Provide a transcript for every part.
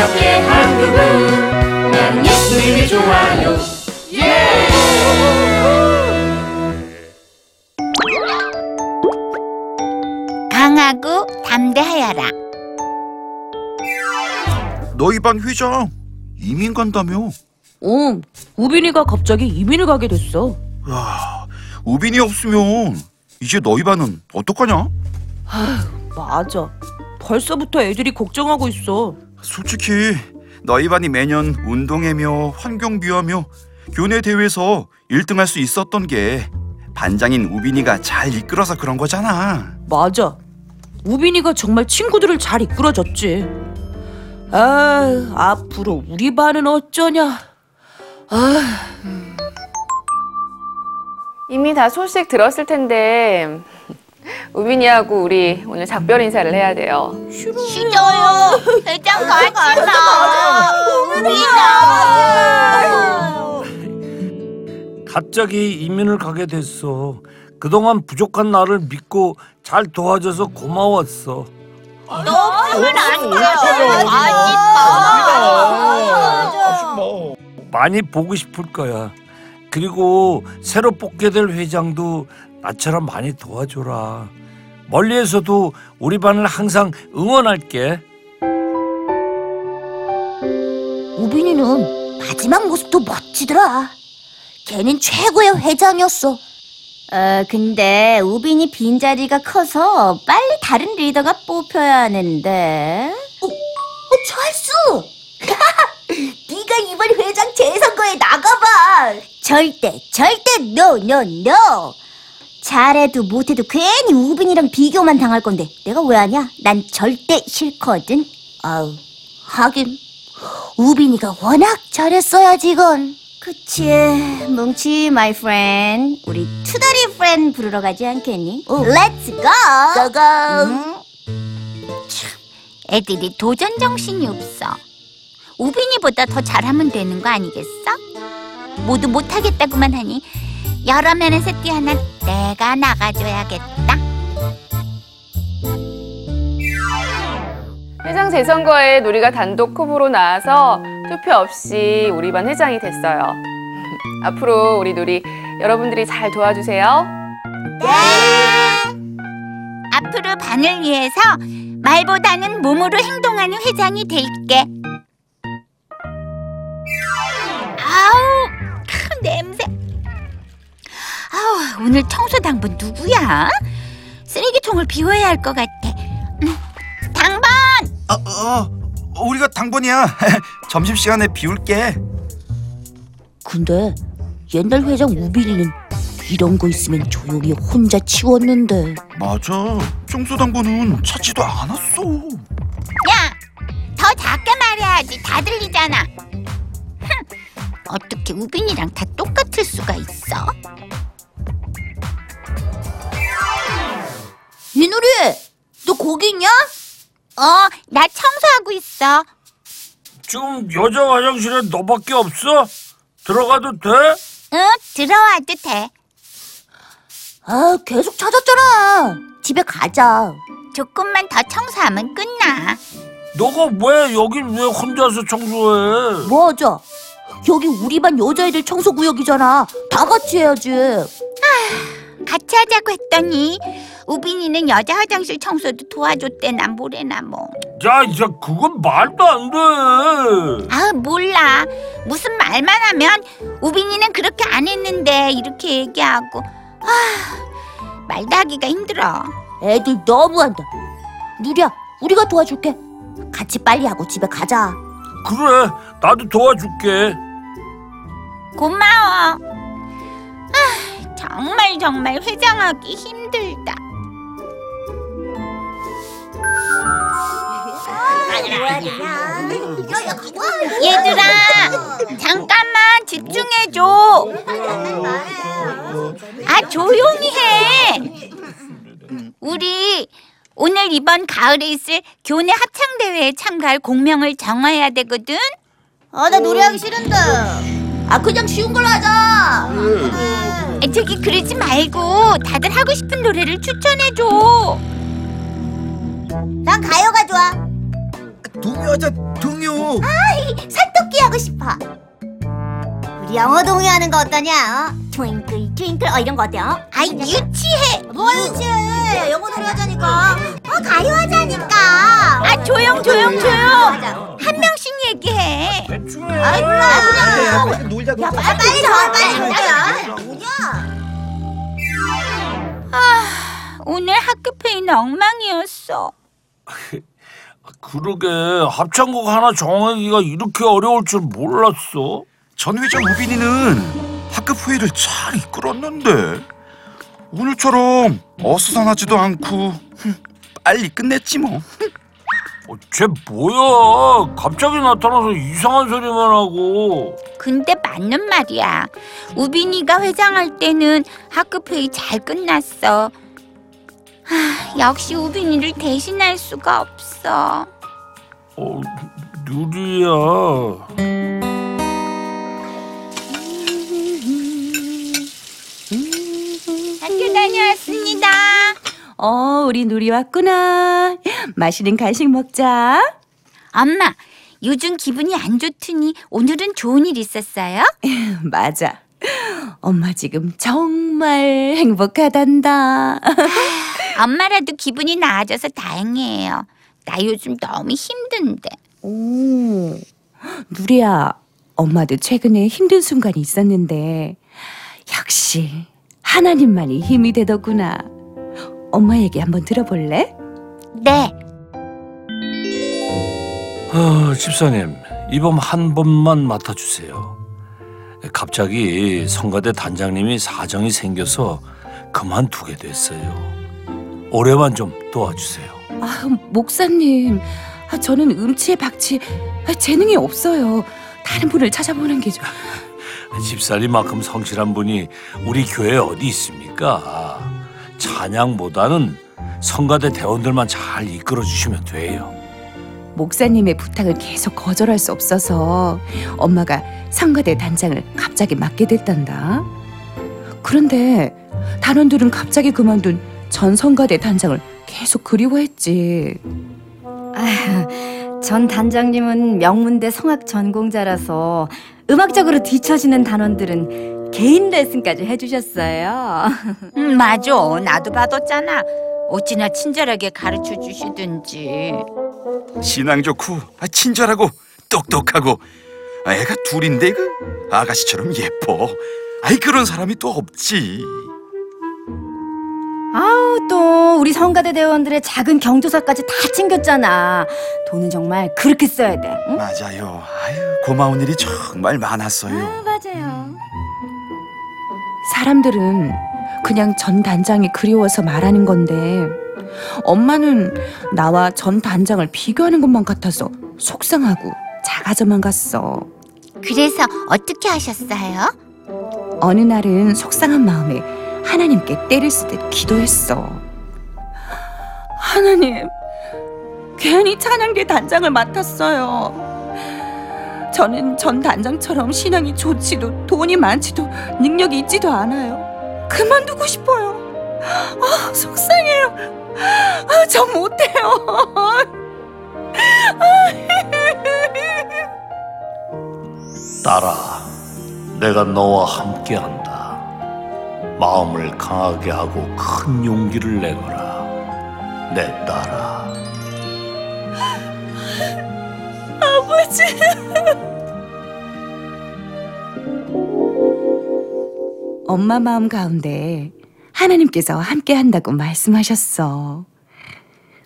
옆에 한 그분 나는 예수님이 좋아요 예! 강하고 담대하여라. 너희 반 회장 이민 간다며? 응, 우빈이가 갑자기 이민을 가게 됐어. 야, 우빈이 없으면 이제 너희 반은 어떡하냐? 맞아. 벌써부터 애들이 걱정하고 있어. 솔직히 너희 반이 매년 운동회며 환경비하며 교내 대회에서 1등할 수 있었던 게 반장인 우빈이가 잘 이끌어서 그런 거잖아. 맞아. 우빈이가 정말 친구들을 잘 이끌어줬지. 아, 앞으로 우리 반은 어쩌냐. 아, 이미 다 소식 들었을 텐데 우빈이하고 우리 오늘 작별 인사를 해야 돼요. 싫어요. 회장 가지 마. 갑자기 이민을 가게 됐어. 그동안 부족한 나를 믿고 잘 도와줘서 고마웠어. 너무는 안 돼. 가지 많이 보고 싶을 거야. 그리고 새로 뽑게 될 회장도 나처럼 많이 도와줘라. 멀리에서도 우리 반을 항상 응원할게. 우빈이는 마지막 모습도 멋지더라. 걔는 최고의 회장이었어. 어, 근데 우빈이 빈자리가 커서 빨리 다른 리더가 뽑혀야 하는데. 어, 어 찰수! 네가 이번 회장 재선거에 나가봐. 절대, 절대 no, no, no. 잘해도 못해도 괜히 우빈이랑 비교만 당할 건데 내가 왜 하냐? 난 절대 싫거든. 아우, 하긴 우빈이가 워낙 잘했어야지 이건. 그치, 뭉치 my friend. 우리 투다리 friend 부르러 가지 않겠니? Let's go. Go go. 애들이 도전 정신이 없어. 우빈이보다 더 잘하면 되는 거 아니겠어? 모두 못하겠다고만 하니 여러 면에서 뛰어난 내가 나가줘야겠다. 회장 재선거에 우리가 단독 후보로 나와서 투표 없이 우리 반 회장이 됐어요. 앞으로 우리 누리 여러분들이 잘 도와주세요. 앞으로 반을 위해서 말보다는 몸으로 행동하는 회장이 될게. 아우, 오늘 청소 당번 누구야? 쓰레기통을 비워야 할 것 같아. 음, 당번! 어, 어, 우리가 당번이야. 점심 시간에 비울게. 근데 옛날 회장 우빈이는 이런 거 있으면 조용히 혼자 치웠는데. 맞아. 평소 당번은 찾지도 않았어. 야, 더 작게 말해야지. 다 들리잖아. 흥, 어떻게 우빈이랑 다 똑같을 수가 있어? 이누리, 너 거기 있냐? 어, 나 청소하고 있어. 지금 여자 화장실에 너밖에 없어? 들어가도 돼? 응, 들어와도 돼. 아, 계속 찾았잖아. 집에 가자. 조금만 더 청소하면 끝나. 너가 왜 여길 왜 혼자서 청소해? 뭐하자? 여기 우리 반 여자애들 청소구역이잖아. 다 같이 해야지. 같이 하자고 했더니 우빈이는 여자 화장실 청소도 도와줬대 난 뭐래나 뭐. 야, 야, 그건 말도 안 돼. 아 몰라 무슨 말만 하면 우빈이는 그렇게 안 했는데 이렇게 얘기하고 아 말도 하기가 힘들어. 애들 너무한다. 누리야, 우리가 도와줄게. 같이 빨리 하고 집에 가자. 그래, 나도 도와줄게. 고마워. 아 정말 정말 회장하기 힘들다. 얘들아 잠깐만 집중해 줘. 아 조용히 해. 우리 오늘 이번 가을에 있을 교내 합창 대회에 참가할 공명을 정해야 되거든. 아, 나 노래하기 싫은데. 아, 그냥 쉬운 걸로 하자. 저기 그러지 말고 다들 하고 싶은 노래를 추천해줘. 난 가요가 좋아. 동요하자 동요 살토끼 하고 싶어. 우리 영어 동요하는 거 어떠냐? 트윙클 트윙클 어 이런 거 어때요? 아이 유치해. 뭐 유치해? 영어 노래 하자니까. 어 가요 하자니까. 아 조용 조용 조용. 하자. 한 명씩 얘기해. 아이 몰라 야, 그냥. 빨리 놀자고 야 빨리 저 빨리 놀자. 뭐냐? 오늘 학교 페이는 엉망이었어. 그러게 합창곡 하나 정하기가 이렇게 어려울 줄 몰랐어. 전 회장 우빈이는 학급 회의를 잘 이끌었는데 오늘처럼 어수선하지도 않고 흠, 빨리 끝냈지 뭐. 어, 쟤 뭐야? 갑자기 나타나서 이상한 소리만 하고. 근데 맞는 말이야. 우빈이가 회장할 때는 학급 회의 잘 끝났어. 하, 역시 우빈이를 대신할 수가 없어. 어, 누리야. 학교 다녀왔습니다. 어, 우리 누리 왔구나. 맛있는 간식 먹자. 엄마, 요즘 기분이 안 좋더니 오늘은 좋은 일 있었어요? 맞아. 엄마 지금 정말 행복하단다. 엄마라도 기분이 나아져서 다행이에요. 나 요즘 너무 힘든데. 오, 누리야, 엄마도 최근에 힘든 순간이 있었는데 역시 하나님만이 힘이 되더구나. 엄마 얘기 한번 들어볼래? 네, 아, 집사님, 이번 한 번만 맡아주세요. 갑자기 성가대 단장님이 사정이 생겨서 그만두게 됐어요. 올해만 좀 도와주세요. 아, 목사님, 아, 저는 음치에 박치 아, 재능이 없어요. 다른 분을 찾아보는 게 좀. 집사님만큼 성실한 분이 우리 교회에 어디 있습니까? 찬양보다는 성가대 대원들만 잘 이끌어 주시면 돼요. 목사님의 부탁을 계속 거절할 수 없어서 엄마가 상가대 단장을 갑자기 맡게 됐단다. 그런데 단원들은 갑자기 그만둔 전 성가대 단장을 계속 그리워했지. 전 단장님은 명문대 성악 전공자라서 음악적으로 뒤처지는 단원들은 개인 레슨까지 해주셨어요. 음, 맞아. 나도 받았잖아. 어찌나 친절하게 가르쳐 주시든지. 신앙 좋고 아, 친절하고 똑똑하고 아, 애가 둘인데 그 아가씨처럼 예뻐. 아이 그런 사람이 또 없지. 아우 또 우리 성가대 대원들의 작은 경조사까지 다 챙겼잖아. 돈은 정말 그렇게 써야 돼. 응? 맞아요. 아유 고마운 일이 정말 많았어요. 맞아요. 사람들은 그냥 전 단장이 그리워서 말하는 건데 엄마는 나와 전 단장을 비교하는 것만 같아서 속상하고 작아져만 갔어. 그래서 어떻게 하셨어요? 어느 날은 속상한 마음에 하나님께 때를 쓰듯 기도했어. 하나님, 괜히 찬양대 단장을 맡았어요. 저는 전 단장처럼 신앙이 좋지도 돈이 많지도 능력이 있지도 않아요. 그만두고 싶어요. 아, 속상해요. 아, 저 못해요. 딸아, 내가 너와 함께한다. 마음을 강하게 하고 큰 용기를 내거라. 내 딸아. 엄마 마음 가운데 하나님께서 함께 한다고 말씀하셨어.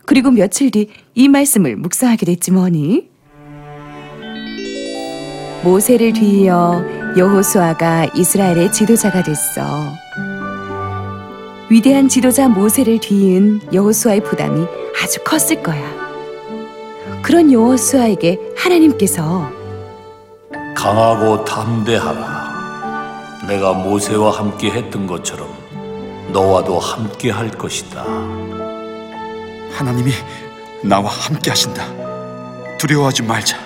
그리고 며칠 뒤 이 말씀을 묵상하게 됐지 뭐니? 모세를 뒤이어 여호수아가 이스라엘의 지도자가 됐어. 위대한 지도자 모세를 뒤이은 여호수아의 부담이 아주 컸을 거야. 그런 여호수아에게 하나님께서 강하고 담대하라. 내가 모세와 함께 했던 것처럼 너와도 함께 할 것이다. 하나님이 나와 함께 하신다. 두려워하지 말자.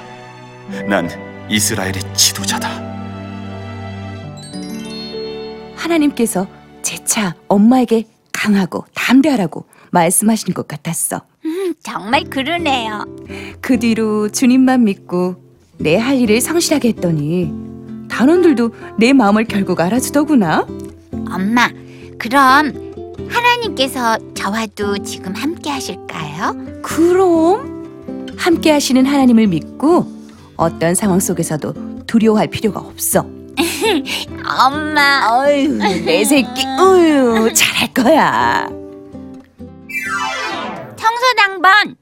난 이스라엘의 지도자다. 하나님께서 재차 엄마에게 강하고 담대하라고 말씀하신 것 같았어. 음, 정말 그러네요. 그 뒤로 주님만 믿고 내 할 일을 성실하게 했더니 단원들도 내 마음을 결국 알아주더구나. 엄마, 그럼 하나님께서 저와도 지금 함께 하실까요? 그럼 함께 하시는 하나님을 믿고 어떤 상황 속에서도 두려워할 필요가 없어. 엄마. 어휴, 내 새끼, 어휴, 잘할 거야. 청소 당번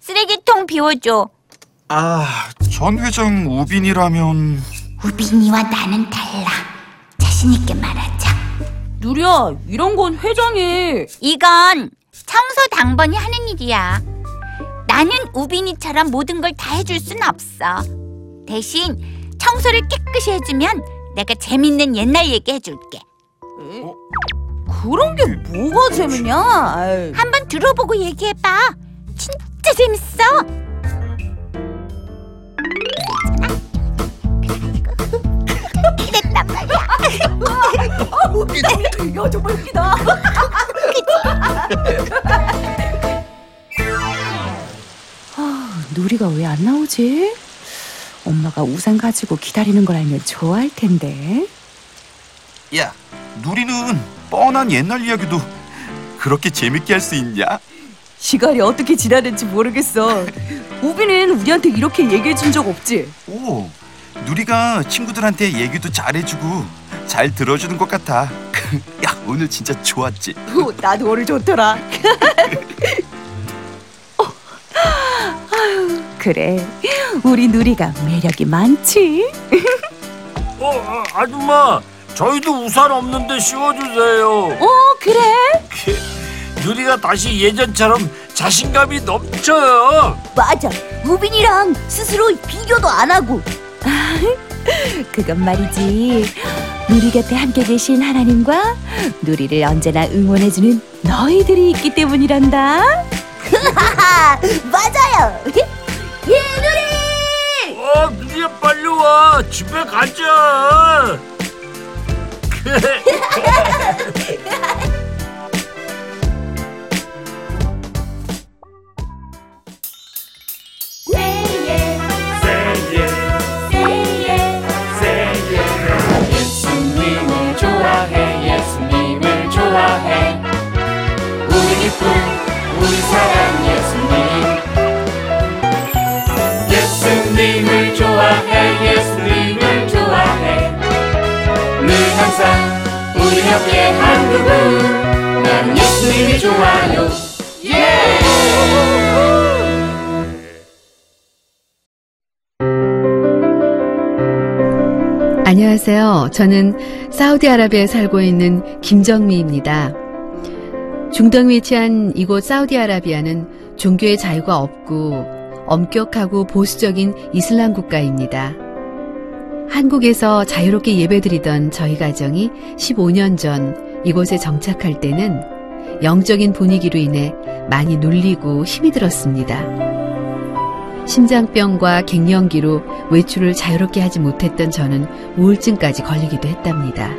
쓰레기통 비워줘. 아, 전 회장 우빈이라면 우빈이와 나는 달라. 자신 있게 말하자. 누리야, 이런 건 회장이. 이건 청소 당번이 하는 일이야. 나는 우빈이처럼 모든 걸 다 해줄 순 없어. 대신 청소를 깨끗이 해주면 내가 재밌는 옛날 얘기 해줄게. 그런 게 뭐가 재밌냐? 아이. 한번 들어보고 얘기해봐. 진짜 재밌어. 그랬단 말이야. 야, 정말 웃기다. 아, 누리가 왜 안 나오지? 엄마가 우산 가지고 기다리는 걸 알면 좋아할 텐데. 야, 누리는 뻔한 옛날 이야기도 그렇게 재밌게 할 수 있냐? 시간이 어떻게 지나는지 모르겠어. 우비는 우리한테 이렇게 얘기해 준 적 없지? 오, 누리가 친구들한테 얘기도 잘해주고 잘 들어주는 것 같아. 야, 오늘 진짜 좋았지? 어, 나도 오늘 좋더라. 어, 아유, 그래. 우리 누리가 매력이 많지. 어, 아, 아줌마, 저희도 우산 없는데 씌워주세요. 어, 그래. 유리가 다시 예전처럼 자신감이 넘쳐요. 맞아. 우빈이랑 스스로 비교도 안 하고. 그건 말이지. 누리 곁에 함께 계신 하나님과 누리를 언제나 응원해주는 너희들이 있기 때문이란다. 맞아요. 예, 누리! 어, 유리야 빨리 와. 집에 가자. 옆에 한 그분 나는 예수님이 좋아요 예! 안녕하세요. 저는 사우디아라비아에 살고 있는 김정미입니다. 중동에 위치한 이곳 사우디아라비아는 종교의 자유가 없고 엄격하고 보수적인 이슬람 국가입니다. 한국에서 자유롭게 예배드리던 저희 가정이 15년 전 이곳에 정착할 때는 영적인 분위기로 인해 많이 눌리고 힘이 들었습니다. 심장병과 갱년기로 외출을 자유롭게 하지 못했던 저는 우울증까지 걸리기도 했답니다.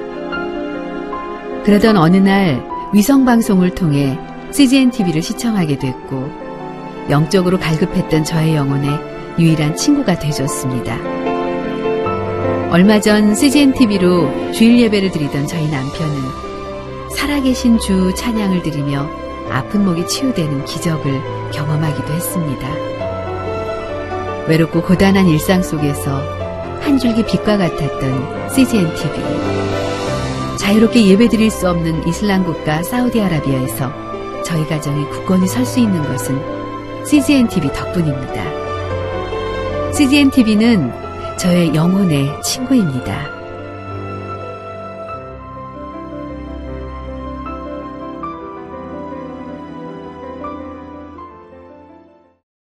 그러던 어느 날 위성방송을 통해 CGN TV를 시청하게 됐고 영적으로 갈급했던 저의 영혼에 유일한 친구가 되줬습니다. 얼마 전 CGN TV로 주일 예배를 드리던 저희 남편은 살아계신 주 찬양을 드리며 아픈 목이 치유되는 기적을 경험하기도 했습니다. 외롭고 고단한 일상 속에서 한 줄기 빛과 같았던 CGN TV. 자유롭게 예배 드릴 수 없는 이슬람 국가 사우디아라비아에서 저희 가정이 굳건히 설 수 있는 것은 CGN TV 덕분입니다. CGN TV는 저의 영혼의 친구입니다.